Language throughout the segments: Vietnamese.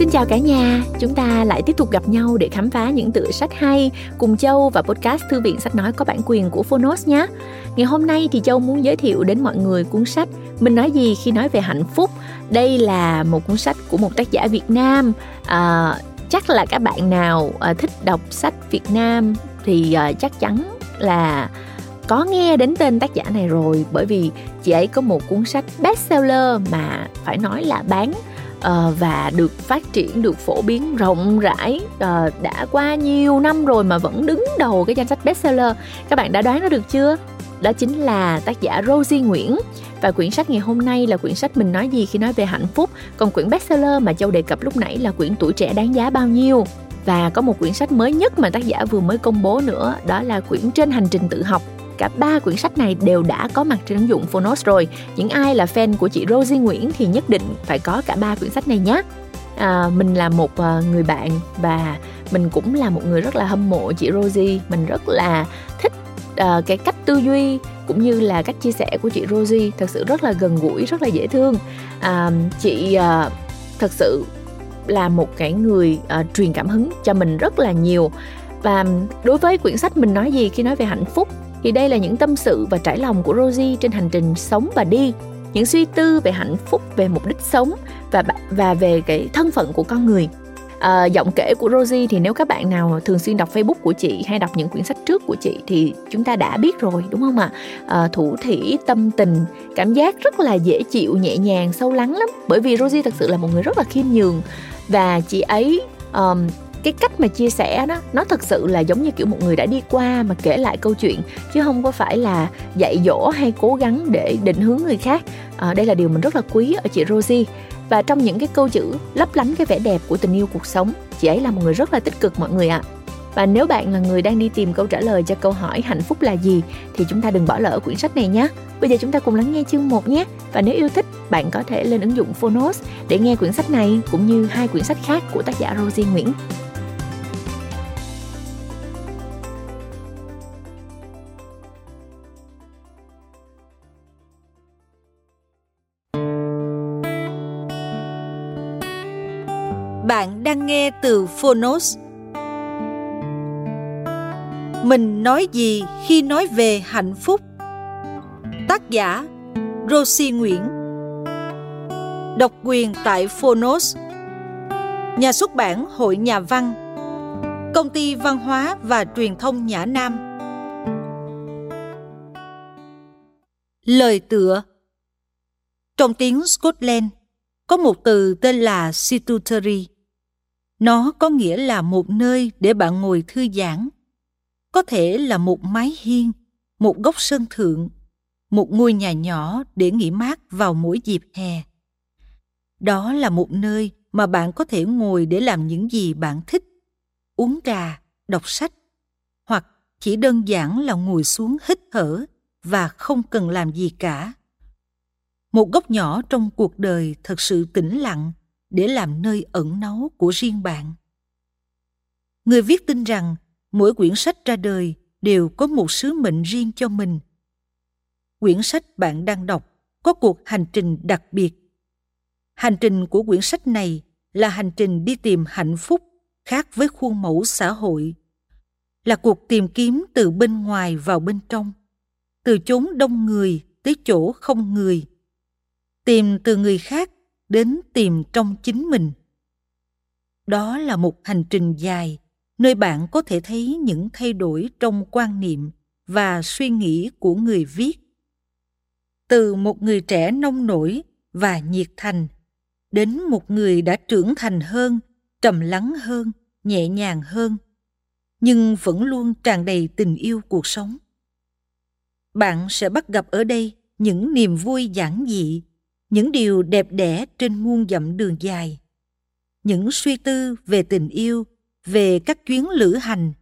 Xin chào cả nhà, chúng ta lại tiếp tục gặp nhau để khám phá những tựa sách hay cùng Châu và podcast Thư viện Sách Nói có bản quyền của Phonos nhé. Ngày hôm nay thì Châu muốn giới thiệu đến mọi người cuốn sách Mình nói gì khi nói về hạnh phúc. Đây là một cuốn sách của một tác giả Việt Nam. À, chắc là các bạn nào à, thích đọc sách Việt Nam thì à, chắc chắn là có nghe đến tên tác giả này rồi bởi vì chị ấy có một cuốn sách bestseller mà phải nói là bán uh, và được phát triển được phổ biến rộng rãi uh, đã qua nhiều năm rồi mà vẫn đứng đầu cái danh sách bestseller. Các bạn đã đoán ra được chưa? Đó chính là tác giả Rosie Nguyễn. Và quyển sách ngày hôm nay là quyển sách mình nói gì khi nói về hạnh phúc. Còn quyển bestseller mà châu đề cập lúc nãy là quyển tuổi trẻ đáng giá bao nhiêu. Và có một quyển sách mới nhất mà tác giả vừa mới công bố nữa đó là quyển trên hành trình tự học cả ba quyển sách này đều đã có mặt trên ứng dụng Phonos rồi. Những ai là fan của chị Rosie Nguyễn thì nhất định phải có cả ba quyển sách này nhé. À, mình là một à, người bạn và mình cũng là một người rất là hâm mộ chị Rosie. Mình rất là thích uh, cái cách tư duy cũng như là cách chia sẻ của chị Rosie thật sự rất là gần gũi, rất là dễ thương. À, chị uh, thật sự là một cái người uh, truyền cảm hứng cho mình rất là nhiều và đối với quyển sách mình nói gì khi nói về hạnh phúc thì đây là những tâm sự và trải lòng của Rosie trên hành trình sống và đi. Những suy tư về hạnh phúc về mục đích sống và và về cái thân phận của con người. À, giọng kể của Rosie thì nếu các bạn nào thường xuyên đọc Facebook của chị hay đọc những quyển sách trước của chị thì chúng ta đã biết rồi đúng không ạ? À, thủ thủy tâm tình cảm giác rất là dễ chịu nhẹ nhàng sâu lắng lắm. Bởi vì Rosie thật sự là một người rất là khiêm nhường. Và chị ấy um, cái cách mà chia sẻ đó nó thật sự là giống như kiểu một người đã đi qua mà kể lại câu chuyện chứ không có phải là dạy dỗ hay cố gắng để định hướng người khác à, đây là điều mình rất là quý ở chị Rosie và trong những cái câu chữ lấp lánh cái vẻ đẹp của tình yêu cuộc sống chị ấy là một người rất là tích cực mọi người ạ à. Và nếu bạn là người đang đi tìm câu trả lời cho câu hỏi hạnh phúc là gì thì chúng ta đừng bỏ lỡ quyển sách này nhé. Bây giờ chúng ta cùng lắng nghe chương 1 nhé. Và nếu yêu thích, bạn có thể lên ứng dụng Phonos để nghe quyển sách này cũng như hai quyển sách khác của tác giả Rosie Nguyễn. Bạn đang nghe từ Phonos. Mình nói gì khi nói về hạnh phúc? Tác giả, Rosie Nguyễn. Độc quyền tại Phonos. Nhà xuất bản Hội Nhà văn. Công ty Văn hóa và Truyền thông Nhã Nam. Lời tựa. Trong tiếng Scotland có một từ tên là Situtory nó có nghĩa là một nơi để bạn ngồi thư giãn. Có thể là một mái hiên, một góc sân thượng, một ngôi nhà nhỏ để nghỉ mát vào mỗi dịp hè. Đó là một nơi mà bạn có thể ngồi để làm những gì bạn thích, uống trà, đọc sách, hoặc chỉ đơn giản là ngồi xuống hít thở và không cần làm gì cả. Một góc nhỏ trong cuộc đời thật sự tĩnh lặng để làm nơi ẩn náu của riêng bạn. Người viết tin rằng mỗi quyển sách ra đời đều có một sứ mệnh riêng cho mình. Quyển sách bạn đang đọc có cuộc hành trình đặc biệt. Hành trình của quyển sách này là hành trình đi tìm hạnh phúc khác với khuôn mẫu xã hội. Là cuộc tìm kiếm từ bên ngoài vào bên trong, từ chốn đông người tới chỗ không người. Tìm từ người khác đến tìm trong chính mình. Đó là một hành trình dài, nơi bạn có thể thấy những thay đổi trong quan niệm và suy nghĩ của người viết. Từ một người trẻ nông nổi và nhiệt thành, đến một người đã trưởng thành hơn, trầm lắng hơn, nhẹ nhàng hơn, nhưng vẫn luôn tràn đầy tình yêu cuộc sống. Bạn sẽ bắt gặp ở đây những niềm vui giản dị những điều đẹp đẽ trên muôn dặm đường dài, những suy tư về tình yêu, về các chuyến lữ hành,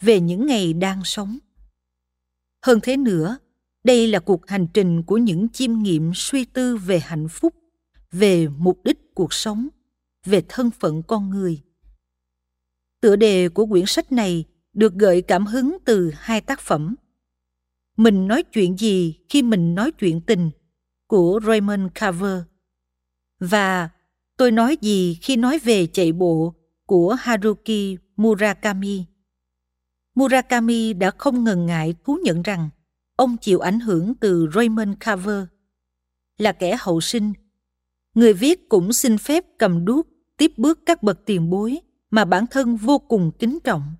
về những ngày đang sống. Hơn thế nữa, đây là cuộc hành trình của những chiêm nghiệm suy tư về hạnh phúc, về mục đích cuộc sống, về thân phận con người. Tựa đề của quyển sách này được gợi cảm hứng từ hai tác phẩm. Mình nói chuyện gì khi mình nói chuyện tình? Của Raymond Carver và tôi nói gì khi nói về chạy bộ của Haruki Murakami. Murakami đã không ngần ngại thú nhận rằng ông chịu ảnh hưởng từ Raymond Carver. Là kẻ hậu sinh, người viết cũng xin phép cầm đuốc tiếp bước các bậc tiền bối mà bản thân vô cùng kính trọng.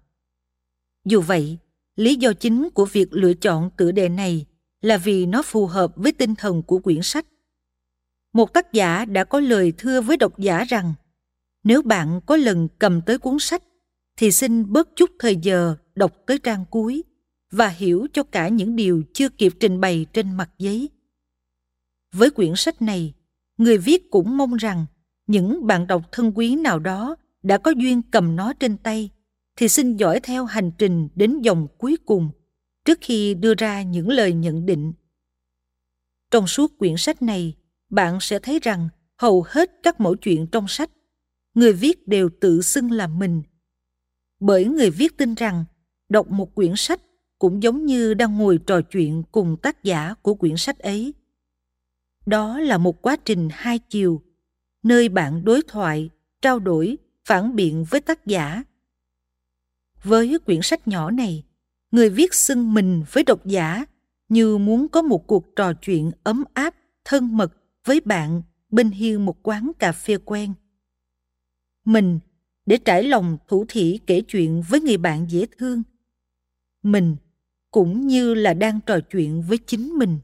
Dù vậy, lý do chính của việc lựa chọn tựa đề này là vì nó phù hợp với tinh thần của quyển sách. Một tác giả đã có lời thưa với độc giả rằng nếu bạn có lần cầm tới cuốn sách thì xin bớt chút thời giờ đọc tới trang cuối và hiểu cho cả những điều chưa kịp trình bày trên mặt giấy. Với quyển sách này, người viết cũng mong rằng những bạn đọc thân quý nào đó đã có duyên cầm nó trên tay thì xin dõi theo hành trình đến dòng cuối cùng trước khi đưa ra những lời nhận định. Trong suốt quyển sách này, bạn sẽ thấy rằng hầu hết các mẫu chuyện trong sách, người viết đều tự xưng là mình. Bởi người viết tin rằng đọc một quyển sách cũng giống như đang ngồi trò chuyện cùng tác giả của quyển sách ấy. Đó là một quá trình hai chiều, nơi bạn đối thoại, trao đổi, phản biện với tác giả. Với quyển sách nhỏ này, người viết xưng mình với độc giả như muốn có một cuộc trò chuyện ấm áp, thân mật với bạn bên hiên một quán cà phê quen. Mình để trải lòng thủ thỉ kể chuyện với người bạn dễ thương. Mình cũng như là đang trò chuyện với chính mình.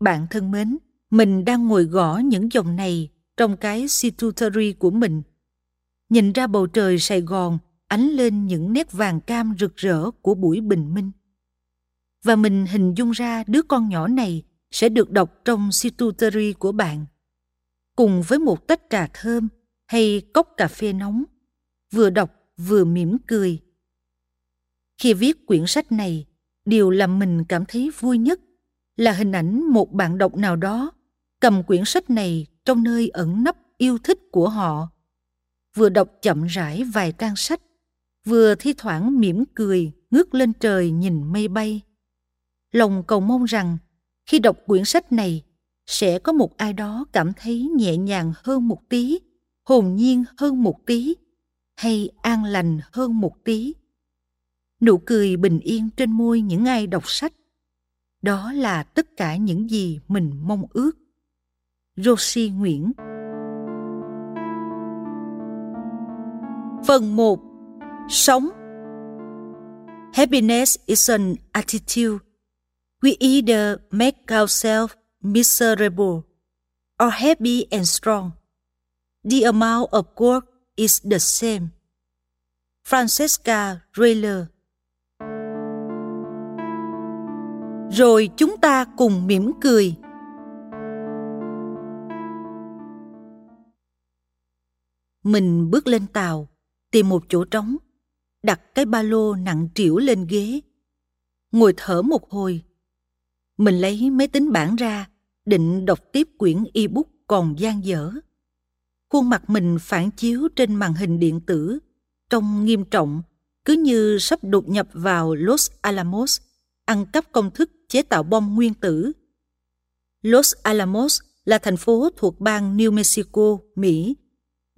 Bạn thân mến, mình đang ngồi gõ những dòng này trong cái situtory của mình. Nhìn ra bầu trời Sài Gòn ánh lên những nét vàng cam rực rỡ của buổi bình minh. Và mình hình dung ra đứa con nhỏ này sẽ được đọc trong situtory của bạn. Cùng với một tách trà thơm hay cốc cà phê nóng, vừa đọc vừa mỉm cười. Khi viết quyển sách này, điều làm mình cảm thấy vui nhất là hình ảnh một bạn đọc nào đó cầm quyển sách này trong nơi ẩn nấp yêu thích của họ. Vừa đọc chậm rãi vài trang sách, vừa thi thoảng mỉm cười ngước lên trời nhìn mây bay. Lòng cầu mong rằng khi đọc quyển sách này sẽ có một ai đó cảm thấy nhẹ nhàng hơn một tí, hồn nhiên hơn một tí, hay an lành hơn một tí. Nụ cười bình yên trên môi những ai đọc sách. Đó là tất cả những gì mình mong ước. Rosie Nguyễn Phần 1 Sống Happiness is an attitude. We either make ourselves miserable or happy and strong. The amount of work is the same. Francesca Rayler Rồi chúng ta cùng mỉm cười. Mình bước lên tàu, tìm một chỗ trống đặt cái ba lô nặng trĩu lên ghế. Ngồi thở một hồi. Mình lấy máy tính bảng ra, định đọc tiếp quyển ebook còn gian dở. Khuôn mặt mình phản chiếu trên màn hình điện tử, trông nghiêm trọng, cứ như sắp đột nhập vào Los Alamos, ăn cắp công thức chế tạo bom nguyên tử. Los Alamos là thành phố thuộc bang New Mexico, Mỹ,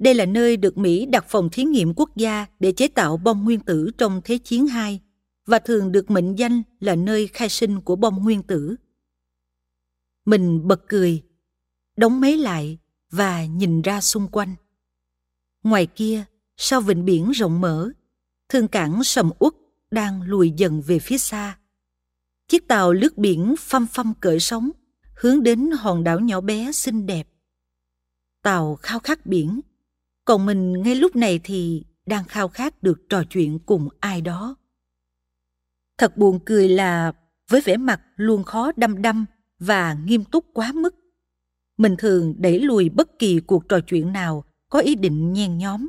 đây là nơi được Mỹ đặt phòng thí nghiệm quốc gia để chế tạo bom nguyên tử trong Thế chiến II và thường được mệnh danh là nơi khai sinh của bom nguyên tử. Mình bật cười, đóng máy lại và nhìn ra xung quanh. Ngoài kia, sau vịnh biển rộng mở, thương cảng sầm uất đang lùi dần về phía xa. Chiếc tàu lướt biển phăm phăm cởi sóng, hướng đến hòn đảo nhỏ bé xinh đẹp. Tàu khao khát biển, còn mình ngay lúc này thì đang khao khát được trò chuyện cùng ai đó. Thật buồn cười là với vẻ mặt luôn khó đăm đăm và nghiêm túc quá mức, mình thường đẩy lùi bất kỳ cuộc trò chuyện nào có ý định nhen nhóm.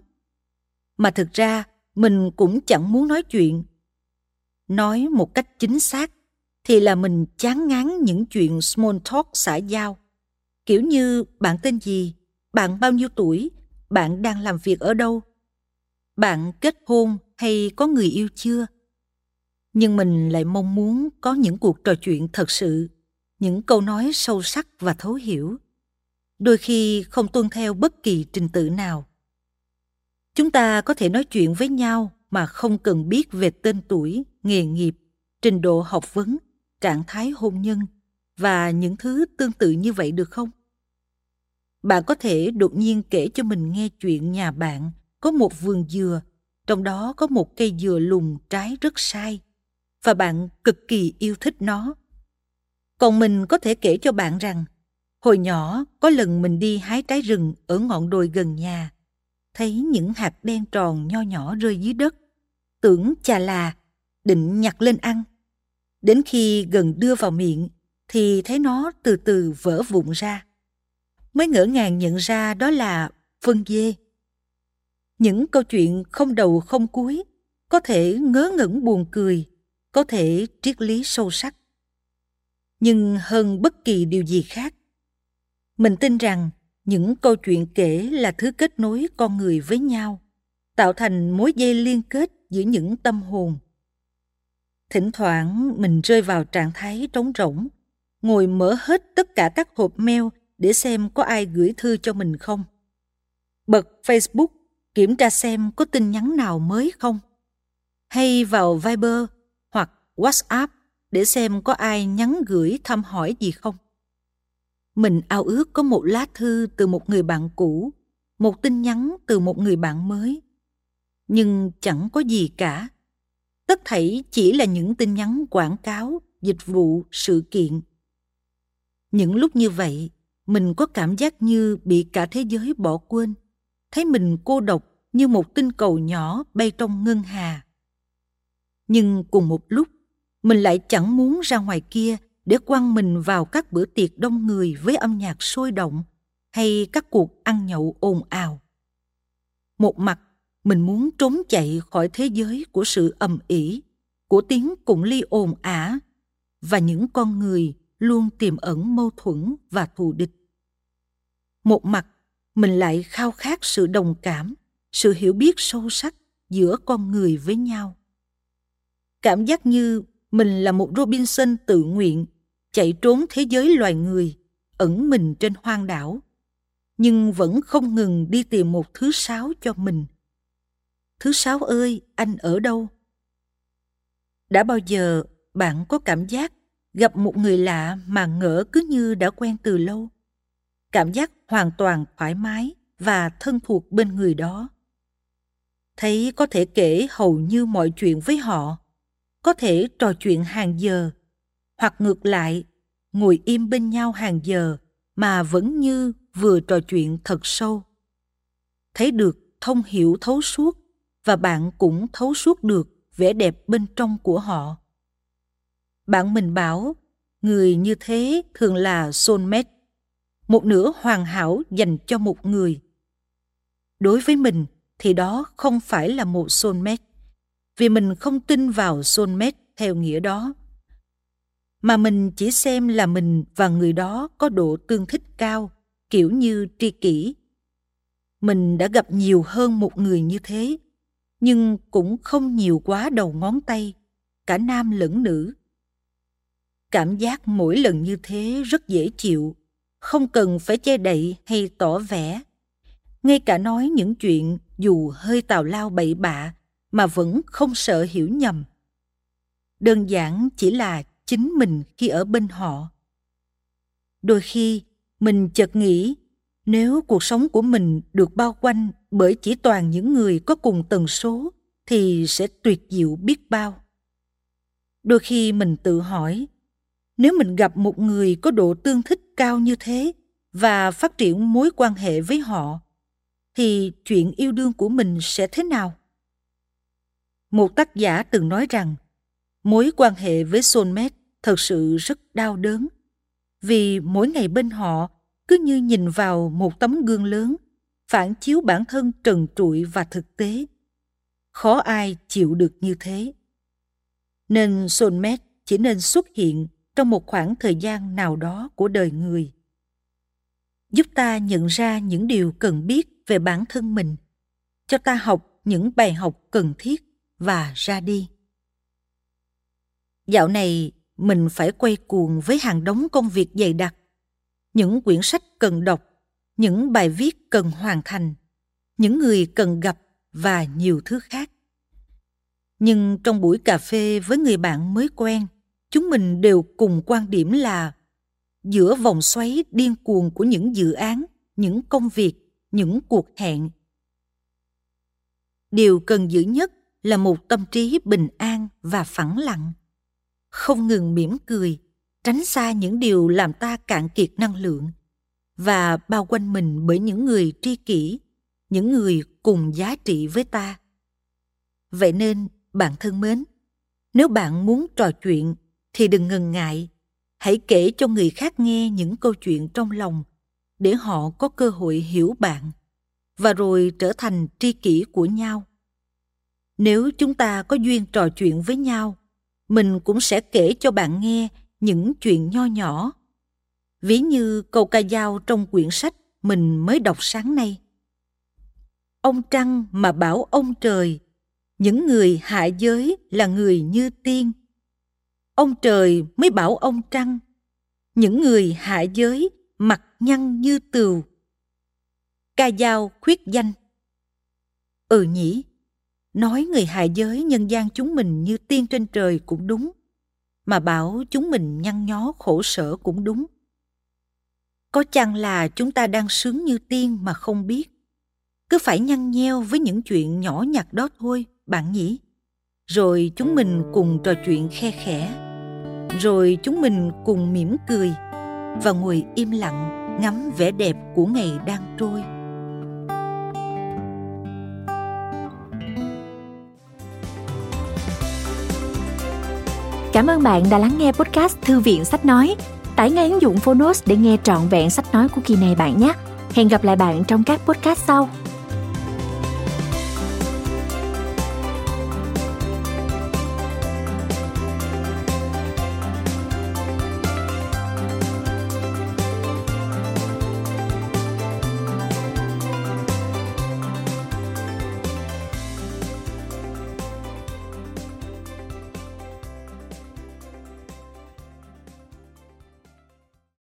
Mà thực ra mình cũng chẳng muốn nói chuyện. Nói một cách chính xác thì là mình chán ngán những chuyện small talk xã giao. Kiểu như bạn tên gì, bạn bao nhiêu tuổi, bạn đang làm việc ở đâu? Bạn kết hôn hay có người yêu chưa? Nhưng mình lại mong muốn có những cuộc trò chuyện thật sự, những câu nói sâu sắc và thấu hiểu, đôi khi không tuân theo bất kỳ trình tự nào. Chúng ta có thể nói chuyện với nhau mà không cần biết về tên tuổi, nghề nghiệp, trình độ học vấn, trạng thái hôn nhân và những thứ tương tự như vậy được không? Bạn có thể đột nhiên kể cho mình nghe chuyện nhà bạn có một vườn dừa, trong đó có một cây dừa lùn trái rất sai, và bạn cực kỳ yêu thích nó. Còn mình có thể kể cho bạn rằng, hồi nhỏ có lần mình đi hái trái rừng ở ngọn đồi gần nhà, thấy những hạt đen tròn nho nhỏ rơi dưới đất. Tưởng chà là, định nhặt lên ăn. Đến khi gần đưa vào miệng, thì thấy nó từ từ vỡ vụn ra mới ngỡ ngàng nhận ra đó là phân dê. Những câu chuyện không đầu không cuối có thể ngớ ngẩn buồn cười, có thể triết lý sâu sắc. Nhưng hơn bất kỳ điều gì khác, mình tin rằng những câu chuyện kể là thứ kết nối con người với nhau, tạo thành mối dây liên kết giữa những tâm hồn. Thỉnh thoảng mình rơi vào trạng thái trống rỗng, ngồi mở hết tất cả các hộp mail để xem có ai gửi thư cho mình không. Bật facebook, kiểm tra xem có tin nhắn nào mới không. Hay vào viber hoặc whatsapp để xem có ai nhắn gửi thăm hỏi gì không. Mình ao ước có một lá thư từ một người bạn cũ, một tin nhắn từ một người bạn mới. Nhưng chẳng có gì cả. Tất thảy chỉ là những tin nhắn quảng cáo, dịch vụ, sự kiện. Những lúc như vậy mình có cảm giác như bị cả thế giới bỏ quên. Thấy mình cô độc như một tinh cầu nhỏ bay trong ngân hà. Nhưng cùng một lúc, mình lại chẳng muốn ra ngoài kia để quăng mình vào các bữa tiệc đông người với âm nhạc sôi động hay các cuộc ăn nhậu ồn ào. Một mặt, mình muốn trốn chạy khỏi thế giới của sự ầm ĩ, của tiếng cùng ly ồn ả và những con người luôn tiềm ẩn mâu thuẫn và thù địch một mặt, mình lại khao khát sự đồng cảm, sự hiểu biết sâu sắc giữa con người với nhau. Cảm giác như mình là một robinson tự nguyện chạy trốn thế giới loài người, ẩn mình trên hoang đảo, nhưng vẫn không ngừng đi tìm một thứ sáu cho mình. Thứ sáu ơi, anh ở đâu? Đã bao giờ bạn có cảm giác gặp một người lạ mà ngỡ cứ như đã quen từ lâu? Cảm giác hoàn toàn thoải mái và thân thuộc bên người đó. Thấy có thể kể hầu như mọi chuyện với họ, có thể trò chuyện hàng giờ, hoặc ngược lại, ngồi im bên nhau hàng giờ mà vẫn như vừa trò chuyện thật sâu. Thấy được thông hiểu thấu suốt và bạn cũng thấu suốt được vẻ đẹp bên trong của họ. Bạn mình bảo, người như thế thường là soulmate một nửa hoàn hảo dành cho một người. Đối với mình thì đó không phải là một soulmate vì mình không tin vào soulmate theo nghĩa đó, mà mình chỉ xem là mình và người đó có độ tương thích cao, kiểu như tri kỷ. Mình đã gặp nhiều hơn một người như thế, nhưng cũng không nhiều quá đầu ngón tay, cả nam lẫn nữ. Cảm giác mỗi lần như thế rất dễ chịu không cần phải che đậy hay tỏ vẻ. Ngay cả nói những chuyện dù hơi tào lao bậy bạ mà vẫn không sợ hiểu nhầm. Đơn giản chỉ là chính mình khi ở bên họ. Đôi khi, mình chợt nghĩ, nếu cuộc sống của mình được bao quanh bởi chỉ toàn những người có cùng tần số, thì sẽ tuyệt diệu biết bao. Đôi khi mình tự hỏi nếu mình gặp một người có độ tương thích cao như thế và phát triển mối quan hệ với họ, thì chuyện yêu đương của mình sẽ thế nào? Một tác giả từng nói rằng, mối quan hệ với soulmate thật sự rất đau đớn, vì mỗi ngày bên họ cứ như nhìn vào một tấm gương lớn, phản chiếu bản thân trần trụi và thực tế. Khó ai chịu được như thế. Nên soulmate chỉ nên xuất hiện trong một khoảng thời gian nào đó của đời người. Giúp ta nhận ra những điều cần biết về bản thân mình, cho ta học những bài học cần thiết và ra đi. Dạo này, mình phải quay cuồng với hàng đống công việc dày đặc, những quyển sách cần đọc, những bài viết cần hoàn thành, những người cần gặp và nhiều thứ khác. Nhưng trong buổi cà phê với người bạn mới quen chúng mình đều cùng quan điểm là giữa vòng xoáy điên cuồng của những dự án, những công việc, những cuộc hẹn. Điều cần giữ nhất là một tâm trí bình an và phẳng lặng. Không ngừng mỉm cười, tránh xa những điều làm ta cạn kiệt năng lượng và bao quanh mình bởi những người tri kỷ, những người cùng giá trị với ta. Vậy nên, bạn thân mến, nếu bạn muốn trò chuyện thì đừng ngần ngại. Hãy kể cho người khác nghe những câu chuyện trong lòng để họ có cơ hội hiểu bạn và rồi trở thành tri kỷ của nhau. Nếu chúng ta có duyên trò chuyện với nhau, mình cũng sẽ kể cho bạn nghe những chuyện nho nhỏ. Ví như câu ca dao trong quyển sách mình mới đọc sáng nay. Ông trăng mà bảo ông trời, những người hạ giới là người như tiên ông trời mới bảo ông trăng, những người hạ giới mặt nhăn như tường ca dao khuyết danh ừ nhỉ, nói người hạ giới nhân gian chúng mình như tiên trên trời cũng đúng, mà bảo chúng mình nhăn nhó khổ sở cũng đúng. Có chăng là chúng ta đang sướng như tiên mà không biết? Cứ phải nhăn nheo với những chuyện nhỏ nhặt đó thôi, bạn nhỉ rồi chúng mình cùng trò chuyện khe khẽ rồi chúng mình cùng mỉm cười và ngồi im lặng ngắm vẻ đẹp của ngày đang trôi Cảm ơn bạn đã lắng nghe podcast Thư viện Sách Nói. Tải ngay ứng dụng Phonos để nghe trọn vẹn sách nói của kỳ này bạn nhé. Hẹn gặp lại bạn trong các podcast sau.